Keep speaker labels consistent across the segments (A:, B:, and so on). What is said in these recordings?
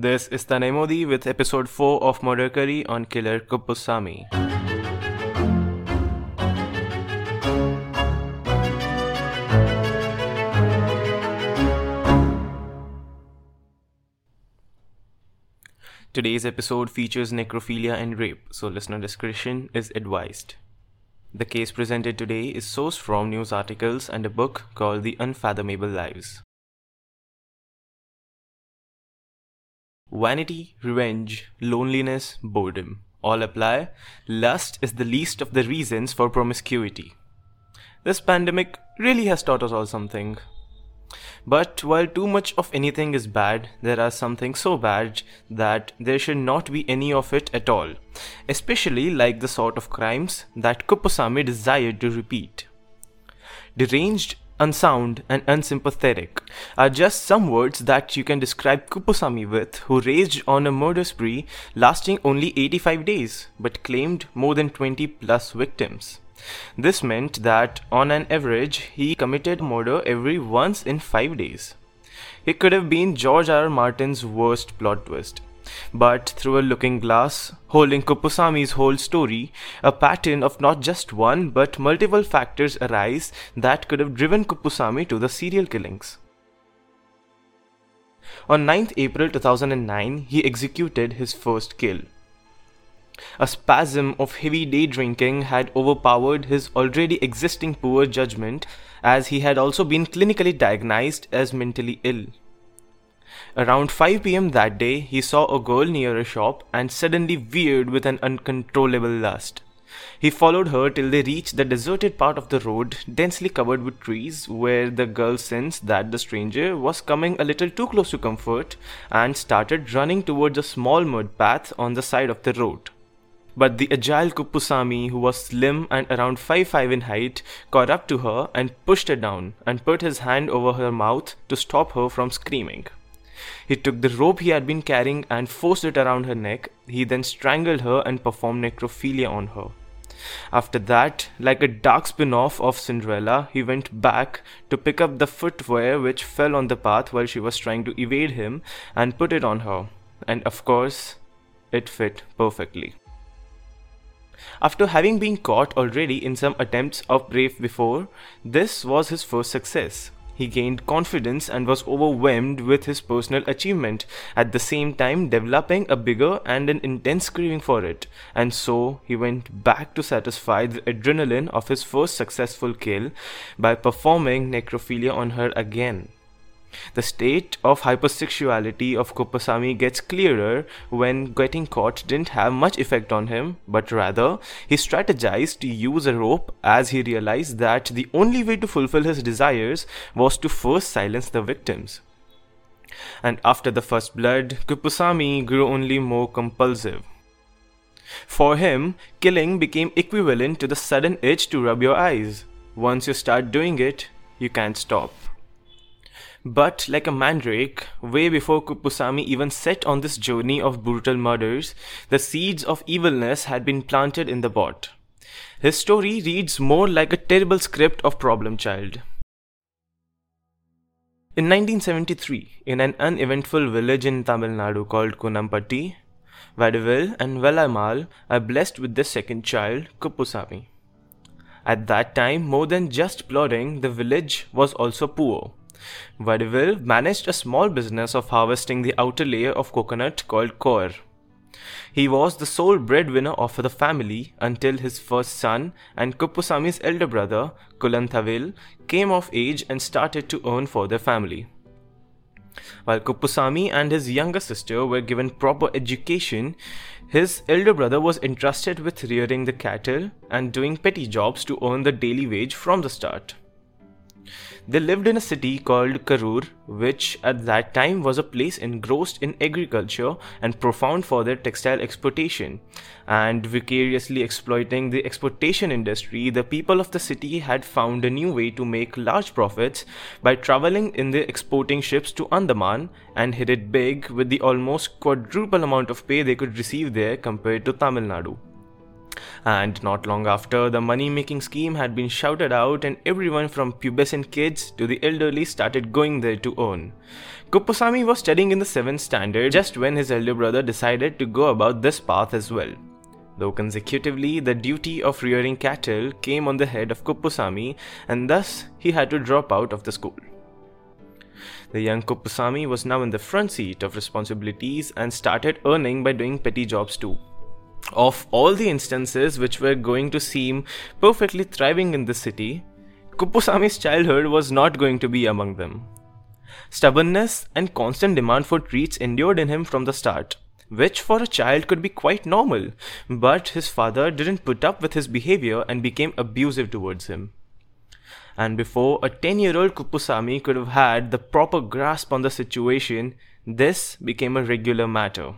A: This is Tanay Modi with episode 4 of Murder Curry on killer Kuppusamy. Today's episode features necrophilia and rape, so listener discretion is advised. The case presented today is sourced from news articles and a book called The Unfathomable Lives. Vanity, revenge, loneliness, boredom all apply. Lust is the least of the reasons for promiscuity. This pandemic really has taught us all something. But while too much of anything is bad, there are some things so bad that there should not be any of it at all, especially like the sort of crimes that Kuppusamy desired to repeat. Deranged, unsound, and unsympathetic are just some words that you can describe Kuppusamy with, who raged on a murder spree lasting only 85 days but claimed more than 20 plus victims. This meant that, on an average, he committed murder every once in five days. It could have been George R. R. Martin's worst plot twist. But through a looking glass, holding Kuppusamy's whole story, a pattern of not just one but multiple factors arise that could have driven Kuppusamy to the serial killings. On 9th April 2009, he executed his first kill. A spasm of heavy day drinking had overpowered his already existing poor judgment, as he had also been clinically diagnosed as mentally ill. Around 5 pm that day, he saw a girl near a shop and suddenly veered with an uncontrollable lust. He followed her till they reached the deserted part of the road, densely covered with trees, where the girl sensed that the stranger was coming a little too close to comfort and started running towards a small mud path on the side of the road. But the agile Kuppusamy, who was slim and around 5'5 in height, caught up to her and pushed her down and put his hand over her mouth to stop her from screaming. He took the rope he had been carrying and forced it around her neck. He then strangled her and performed necrophilia on her. After that, like a dark spin off of Cinderella, he went back to pick up the footwear which fell on the path while she was trying to evade him and put it on her. And of course, it fit perfectly. After having been caught already in some attempts of rape before, this was his first success. He gained confidence and was overwhelmed with his personal achievement, at the same time developing a bigger and an intense craving for it. And so he went back to satisfy the adrenaline of his first successful kill by performing necrophilia on her again. The state of hypersexuality of Kuppusamy gets clearer when getting caught didn't have much effect on him, but rather he strategized to use a rope as he realized that the only way to fulfill his desires was to first silence the victims. And after the first blood, Kuppusamy grew only more compulsive. For him, killing became equivalent to the sudden itch to rub your eyes. Once you start doing it, you can't stop. But like a mandrake, way before Kuppusamy even set on this journey of brutal murders, the seeds of evilness had been planted in the bot. His story reads more like a terrible script of Problem Child. In 1973, in an uneventful village in Tamil Nadu called Kunampatti, Vadivel and Velaimal are blessed with their second child, Kuppusamy. At that time, more than just plodding, the village was also poor. Vadivel managed a small business of harvesting the outer layer of coconut called coir. He was the sole breadwinner of the family until his first son and Kuppusamy's elder brother, Kulanthavil, came of age and started to earn for their family. While Kuppusamy and his younger sister were given proper education, his elder brother was entrusted with rearing the cattle and doing petty jobs to earn the daily wage from the start. They lived in a city called Karur, which at that time was a place engrossed in agriculture and profound for their textile exportation. And vicariously exploiting the exportation industry, the people of the city had found a new way to make large profits by traveling in the exporting ships to Andaman and hit it big with the almost quadruple amount of pay they could receive there compared to Tamil Nadu. And not long after, the money making scheme had been shouted out, and everyone from pubescent kids to the elderly started going there to earn. Kuppusamy was studying in the 7th standard just when his elder brother decided to go about this path as well. Though consecutively, the duty of rearing cattle came on the head of Kuppusamy, and thus he had to drop out of the school. The young Kuppusamy was now in the front seat of responsibilities and started earning by doing petty jobs too. Of all the instances which were going to seem perfectly thriving in the city, Kuppusamy's childhood was not going to be among them. Stubbornness and constant demand for treats endured in him from the start, which for a child could be quite normal, but his father didn't put up with his behavior and became abusive towards him. And before a 10 year old Kuppusamy could have had the proper grasp on the situation, this became a regular matter.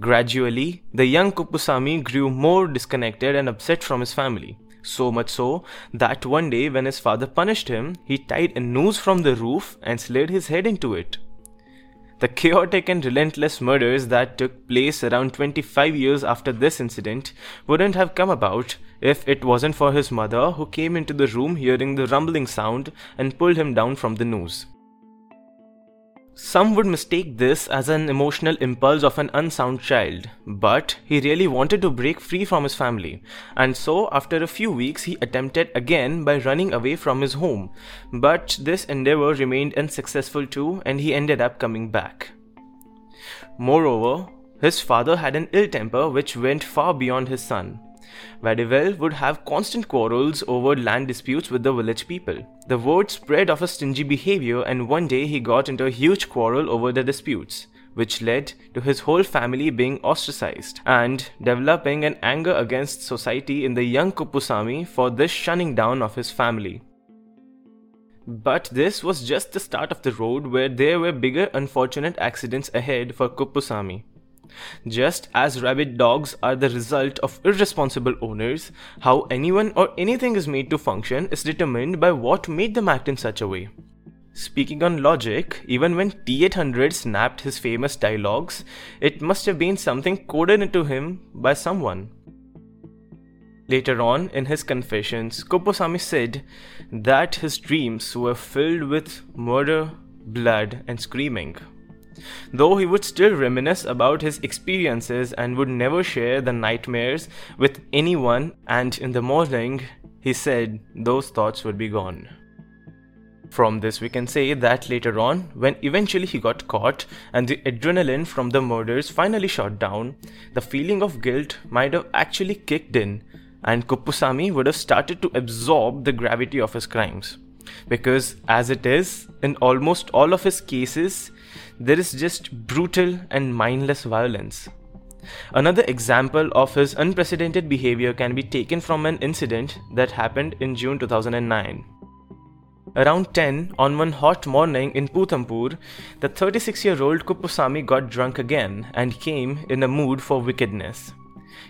A: Gradually, the young Kuppusamy grew more disconnected and upset from his family. So much so that one day, when his father punished him, he tied a noose from the roof and slid his head into it. The chaotic and relentless murders that took place around 25 years after this incident wouldn't have come about if it wasn't for his mother who came into the room hearing the rumbling sound and pulled him down from the noose. Some would mistake this as an emotional impulse of an unsound child, but he really wanted to break free from his family, and so after a few weeks he attempted again by running away from his home. But this endeavor remained unsuccessful too, and he ended up coming back. Moreover, his father had an ill temper which went far beyond his son. Vadivel would have constant quarrels over land disputes with the village people. The word spread of his stingy behavior, and one day he got into a huge quarrel over the disputes, which led to his whole family being ostracized and developing an anger against society in the young Kuppusamy for this shunning down of his family. But this was just the start of the road where there were bigger unfortunate accidents ahead for Kuppusamy. Just as rabid dogs are the result of irresponsible owners, how anyone or anything is made to function is determined by what made them act in such a way. Speaking on logic, even when T800 snapped his famous dialogues, it must have been something coded into him by someone. Later on, in his confessions, Kuppusamy said that his dreams were filled with murder, blood, and screaming. Though he would still reminisce about his experiences and would never share the nightmares with anyone, and in the morning, he said those thoughts would be gone. From this, we can say that later on, when eventually he got caught and the adrenaline from the murders finally shot down, the feeling of guilt might have actually kicked in, and Kuppusamy would have started to absorb the gravity of his crimes. Because, as it is, in almost all of his cases, there is just brutal and mindless violence. Another example of his unprecedented behavior can be taken from an incident that happened in June 2009. Around 10 on one hot morning in Puthampur, the 36 year old Kuppusamy got drunk again and came in a mood for wickedness.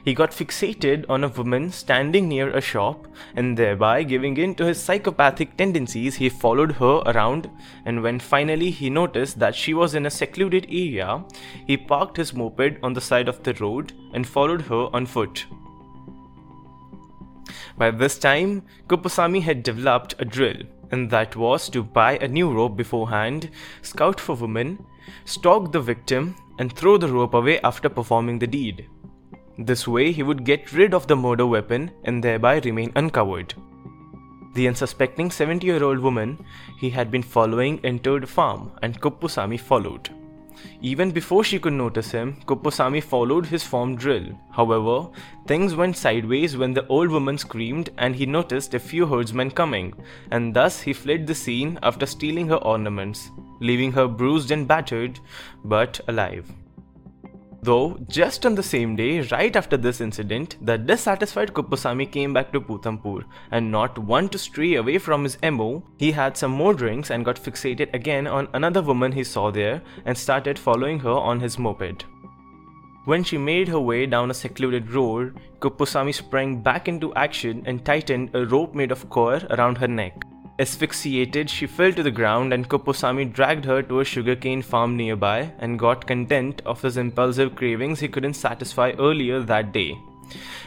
A: He got fixated on a woman standing near a shop, and thereby giving in to his psychopathic tendencies, he followed her around. And when finally he noticed that she was in a secluded area, he parked his moped on the side of the road and followed her on foot. By this time, Kuppusamy had developed a drill, and that was to buy a new rope beforehand, scout for women, stalk the victim, and throw the rope away after performing the deed. This way, he would get rid of the murder weapon and thereby remain uncovered. The unsuspecting 70 year old woman he had been following entered the farm and Kuppusamy followed. Even before she could notice him, Kuppusamy followed his form drill. However, things went sideways when the old woman screamed and he noticed a few herdsmen coming, and thus he fled the scene after stealing her ornaments, leaving her bruised and battered, but alive. Though, just on the same day, right after this incident, the dissatisfied Kuppusamy came back to Puthampur, and not one to stray away from his MO, he had some more drinks and got fixated again on another woman he saw there and started following her on his moped. When she made her way down a secluded road, Kuppusamy sprang back into action and tightened a rope made of coir around her neck. Asphyxiated, she fell to the ground, and Kuppusamy dragged her to a sugarcane farm nearby and got content of his impulsive cravings he couldn't satisfy earlier that day.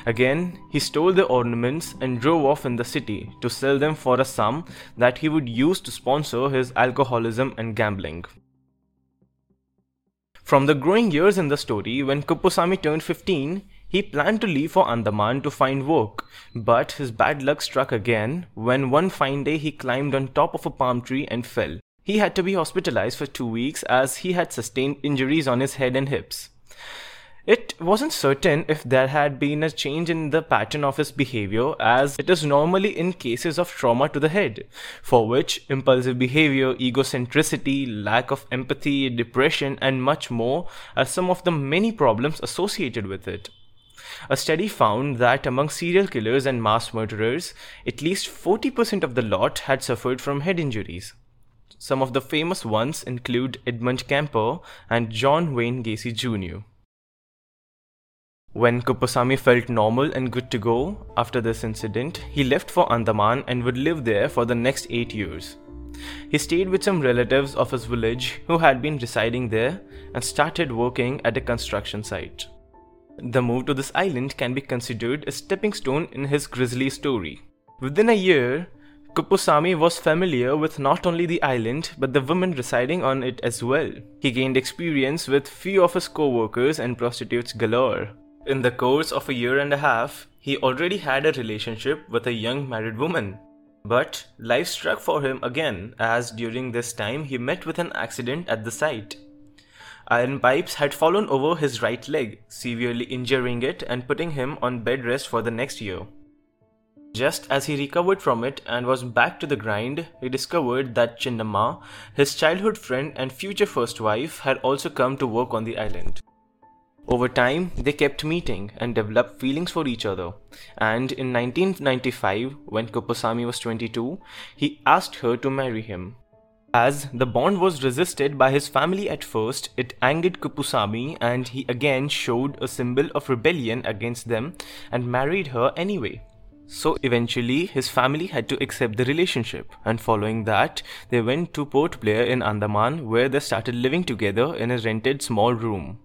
A: Again, he stole the ornaments and drove off in the city to sell them for a sum that he would use to sponsor his alcoholism and gambling. From the growing years in the story, when Kuppusamy turned 15, he planned to leave for Andaman to find work, but his bad luck struck again when one fine day he climbed on top of a palm tree and fell. He had to be hospitalized for two weeks as he had sustained injuries on his head and hips. It wasn't certain if there had been a change in the pattern of his behavior, as it is normally in cases of trauma to the head, for which impulsive behavior, egocentricity, lack of empathy, depression, and much more are some of the many problems associated with it. A study found that among serial killers and mass murderers, at least 40% of the lot had suffered from head injuries. Some of the famous ones include Edmund Kemper and John Wayne Gacy Jr. When Kuppusamy felt normal and good to go after this incident, he left for Andaman and would live there for the next eight years. He stayed with some relatives of his village who had been residing there and started working at a construction site. The move to this island can be considered a stepping stone in his grisly story. Within a year, Kuppusamy was familiar with not only the island but the women residing on it as well. He gained experience with few of his co-workers and prostitutes galore. In the course of a year and a half, he already had a relationship with a young married woman. But life struck for him again as during this time he met with an accident at the site. Uh, Iron pipes had fallen over his right leg, severely injuring it and putting him on bed rest for the next year. Just as he recovered from it and was back to the grind, he discovered that Chinnamma, his childhood friend and future first wife, had also come to work on the island. Over time, they kept meeting and developed feelings for each other. And in 1995, when Kuppusamy was 22, he asked her to marry him. As the bond was resisted by his family at first, it angered Kuppusamy and he again showed a symbol of rebellion against them and married her anyway. So eventually, his family had to accept the relationship, and following that, they went to Port Blair in Andaman where they started living together in a rented small room.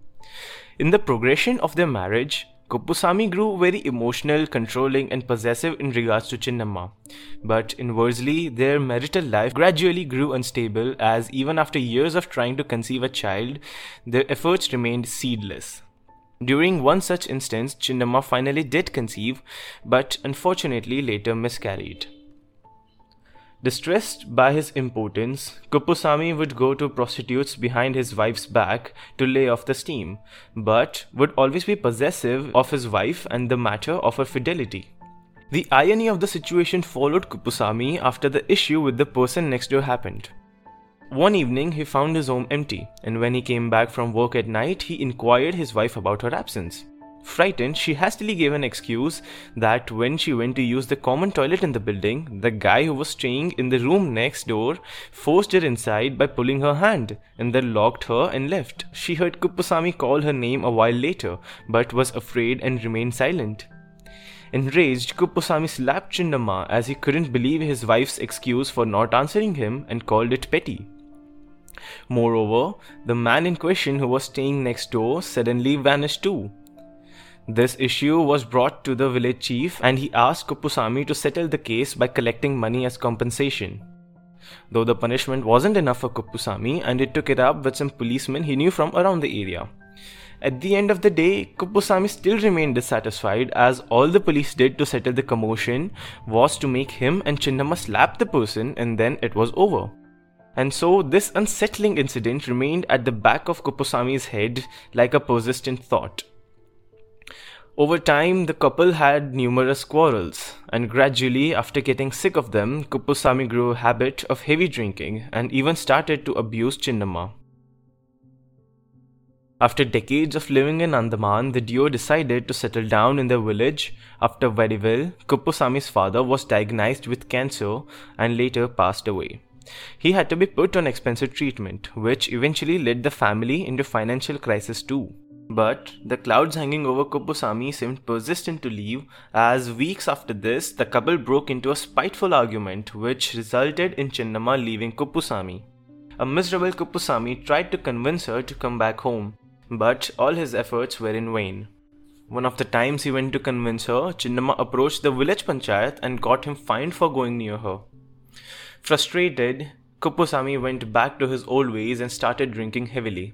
A: In the progression of their marriage, Kuppusamy grew very emotional, controlling, and possessive in regards to Chinnamma. But inversely, their marital life gradually grew unstable as even after years of trying to conceive a child, their efforts remained seedless. During one such instance, Chinnamma finally did conceive, but unfortunately later miscarried. Distressed by his impotence, Kuppusamy would go to prostitutes behind his wife's back to lay off the steam, but would always be possessive of his wife and the matter of her fidelity. The irony of the situation followed Kuppusamy after the issue with the person next door happened. One evening, he found his home empty, and when he came back from work at night, he inquired his wife about her absence. Frightened, she hastily gave an excuse that when she went to use the common toilet in the building, the guy who was staying in the room next door forced her inside by pulling her hand and then locked her and left. She heard Kuppusamy call her name a while later, but was afraid and remained silent. Enraged, Kuppusamy slapped Chinnamma as he couldn't believe his wife's excuse for not answering him and called it petty. Moreover, the man in question who was staying next door suddenly vanished too. This issue was brought to the village chief and he asked Kuppusamy to settle the case by collecting money as compensation. Though the punishment wasn't enough for Kuppusamy and he took it up with some policemen he knew from around the area. At the end of the day, Kuppusamy still remained dissatisfied as all the police did to settle the commotion was to make him and Chinnamma slap the person and then it was over. And so this unsettling incident remained at the back of Kuppusamy's head like a persistent thought. Over time, the couple had numerous quarrels, and gradually, after getting sick of them, Kuppusamy grew a habit of heavy drinking and even started to abuse Chinnamma. After decades of living in Andaman, the duo decided to settle down in their village. After very well, Kuppusamy's father was diagnosed with cancer and later passed away. He had to be put on expensive treatment, which eventually led the family into financial crisis too. But the clouds hanging over Kuppusamy seemed persistent to leave, as weeks after this, the couple broke into a spiteful argument which resulted in Chinnamma leaving Kuppusamy. A miserable Kuppusamy tried to convince her to come back home, but all his efforts were in vain. One of the times he went to convince her, Chinnamma approached the village panchayat and got him fined for going near her. Frustrated, Kuppusamy went back to his old ways and started drinking heavily.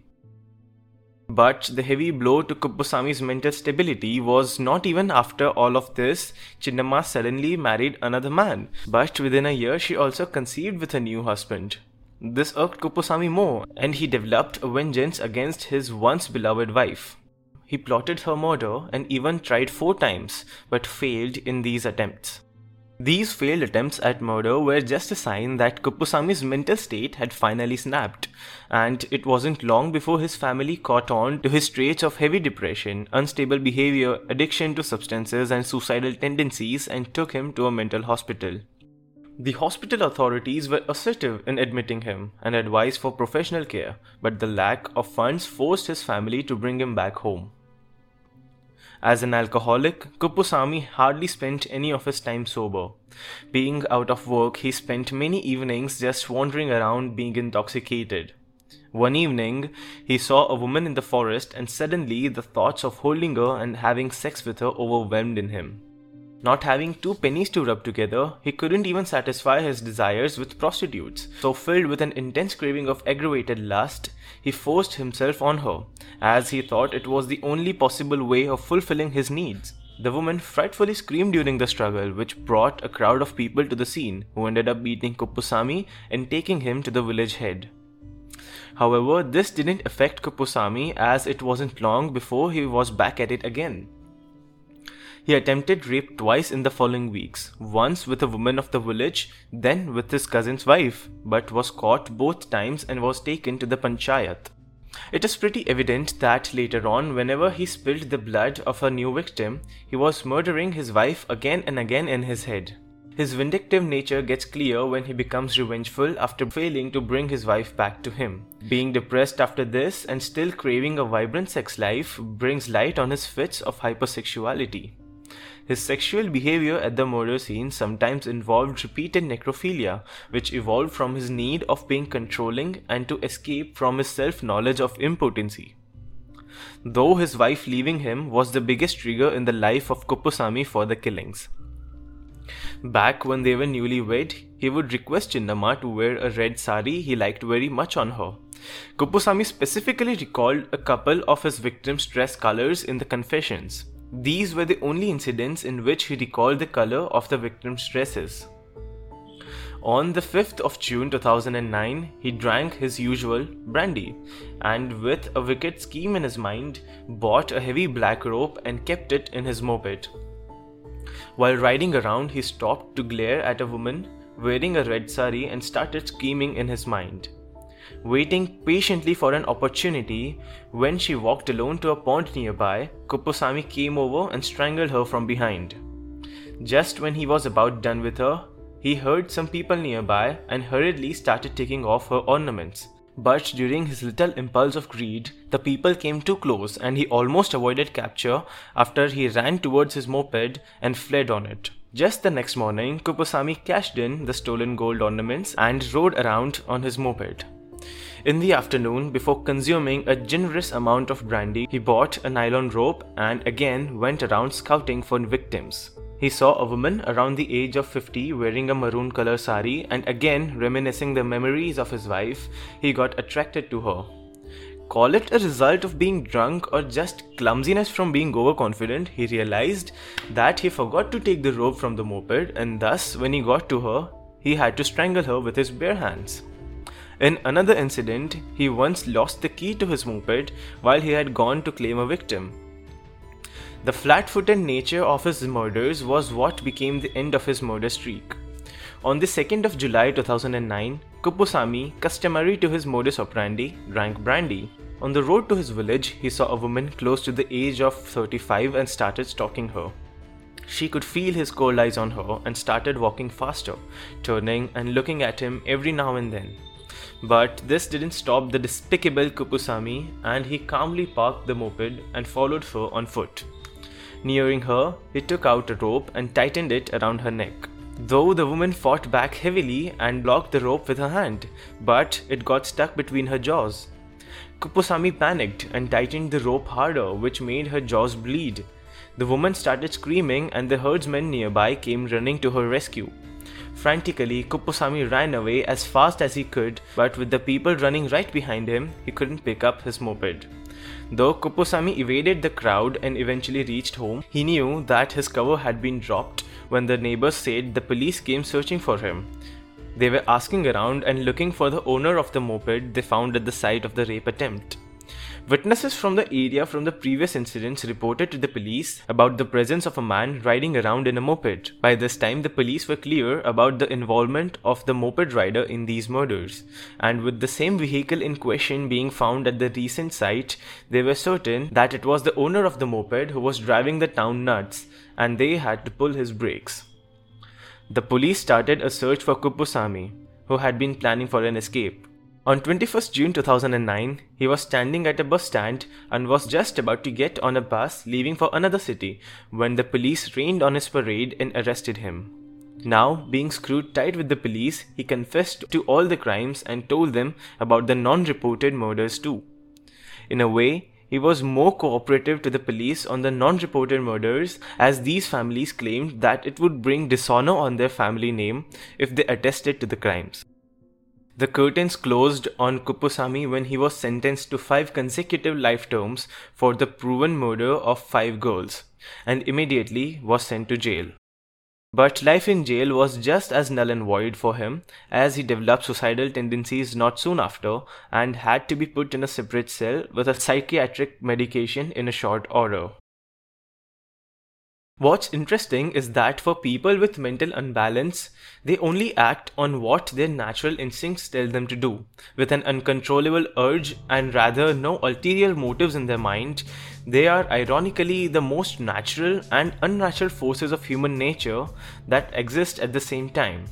A: But the heavy blow to Kuppusamy's mental stability was not even after all of this, Chinnamma suddenly married another man. But within a year, she also conceived with a new husband. This irked Kuppusamy more, and he developed a vengeance against his once beloved wife. He plotted her murder and even tried four times, but failed in these attempts. These failed attempts at murder were just a sign that Kuppusamy's mental state had finally snapped, and it wasn't long before his family caught on to his traits of heavy depression, unstable behavior, addiction to substances, and suicidal tendencies and took him to a mental hospital. The hospital authorities were assertive in admitting him and advised for professional care, but the lack of funds forced his family to bring him back home. As an alcoholic, Kuppusamy hardly spent any of his time sober. Being out of work, he spent many evenings just wandering around being intoxicated. One evening, he saw a woman in the forest and suddenly the thoughts of holding her and having sex with her overwhelmed in him. Not having two pennies to rub together, he couldn't even satisfy his desires with prostitutes. So, filled with an intense craving of aggravated lust, he forced himself on her, as he thought it was the only possible way of fulfilling his needs. The woman frightfully screamed during the struggle, which brought a crowd of people to the scene, who ended up beating Kuppusamy and taking him to the village head. However, this didn't affect Kuppusamy as it wasn't long before he was back at it again. He attempted rape twice in the following weeks, once with a woman of the village, then with his cousin's wife, but was caught both times and was taken to the panchayat. It is pretty evident that later on, whenever he spilled the blood of a new victim, he was murdering his wife again and again in his head. His vindictive nature gets clear when he becomes revengeful after failing to bring his wife back to him. Being depressed after this and still craving a vibrant sex life brings light on his fits of hypersexuality. His sexual behavior at the murder scene sometimes involved repeated necrophilia, which evolved from his need of being controlling and to escape from his self knowledge of impotency. Though his wife leaving him was the biggest trigger in the life of Kuppusamy for the killings. Back when they were newlywed, he would request Chinnamma to wear a red sari he liked very much on her. Kuppusamy specifically recalled a couple of his victims' dress colors in the confessions. These were the only incidents in which he recalled the color of the victim's dresses. On the 5th of June 2009, he drank his usual brandy and, with a wicked scheme in his mind, bought a heavy black rope and kept it in his moped. While riding around, he stopped to glare at a woman wearing a red sari and started scheming in his mind waiting patiently for an opportunity. When she walked alone to a pond nearby, Kuppusamy came over and strangled her from behind. Just when he was about done with her, he heard some people nearby and hurriedly started taking off her ornaments. But during his little impulse of greed, the people came too close and he almost avoided capture after he ran towards his moped and fled on it. Just the next morning, Kuppusamy cashed in the stolen gold ornaments and rode around on his moped. In the afternoon, before consuming a generous amount of brandy, he bought a nylon rope and again went around scouting for victims. He saw a woman around the age of 50 wearing a maroon color sari and again reminiscing the memories of his wife, he got attracted to her. Call it a result of being drunk or just clumsiness from being overconfident, he realized that he forgot to take the rope from the moped and thus, when he got to her, he had to strangle her with his bare hands. In another incident, he once lost the key to his moped while he had gone to claim a victim. The flat footed nature of his murders was what became the end of his murder streak. On the 2nd of July 2009, Kuppusamy, customary to his modus operandi, drank brandy. On the road to his village, he saw a woman close to the age of 35 and started stalking her. She could feel his cold eyes on her and started walking faster, turning and looking at him every now and then. But this didn't stop the despicable Kuppusamy and he calmly parked the moped and followed her on foot. Nearing her, he took out a rope and tightened it around her neck. Though the woman fought back heavily and blocked the rope with her hand, but it got stuck between her jaws. Kuppusamy panicked and tightened the rope harder, which made her jaws bleed. The woman started screaming, and the herdsmen nearby came running to her rescue. Frantically, Kuppusamy ran away as fast as he could, but with the people running right behind him, he couldn't pick up his moped. Though Kuppusamy evaded the crowd and eventually reached home, he knew that his cover had been dropped when the neighbors said the police came searching for him. They were asking around and looking for the owner of the moped they found at the site of the rape attempt. Witnesses from the area from the previous incidents reported to the police about the presence of a man riding around in a moped. By this time, the police were clear about the involvement of the moped rider in these murders, and with the same vehicle in question being found at the recent site, they were certain that it was the owner of the moped who was driving the town nuts, and they had to pull his brakes. The police started a search for Kuppusamy, who had been planning for an escape. On 21st June 2009, he was standing at a bus stand and was just about to get on a bus leaving for another city when the police rained on his parade and arrested him. Now, being screwed tight with the police, he confessed to all the crimes and told them about the non reported murders too. In a way, he was more cooperative to the police on the non reported murders, as these families claimed that it would bring dishonor on their family name if they attested to the crimes. The curtains closed on Kuppusamy when he was sentenced to five consecutive life terms for the proven murder of five girls, and immediately was sent to jail. But life in jail was just as null and void for him, as he developed suicidal tendencies not soon after and had to be put in a separate cell with a psychiatric medication in a short order. What's interesting is that for people with mental unbalance, they only act on what their natural instincts tell them to do. With an uncontrollable urge and rather no ulterior motives in their mind, they are ironically the most natural and unnatural forces of human nature that exist at the same time.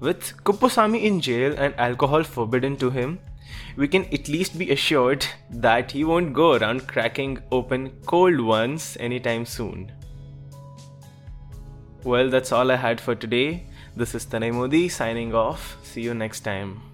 A: With Kuppusamy in jail and alcohol forbidden to him, we can at least be assured that he won't go around cracking open cold ones anytime soon. Well, that's all I had for today. This is Tanay Modi signing off. See you next time.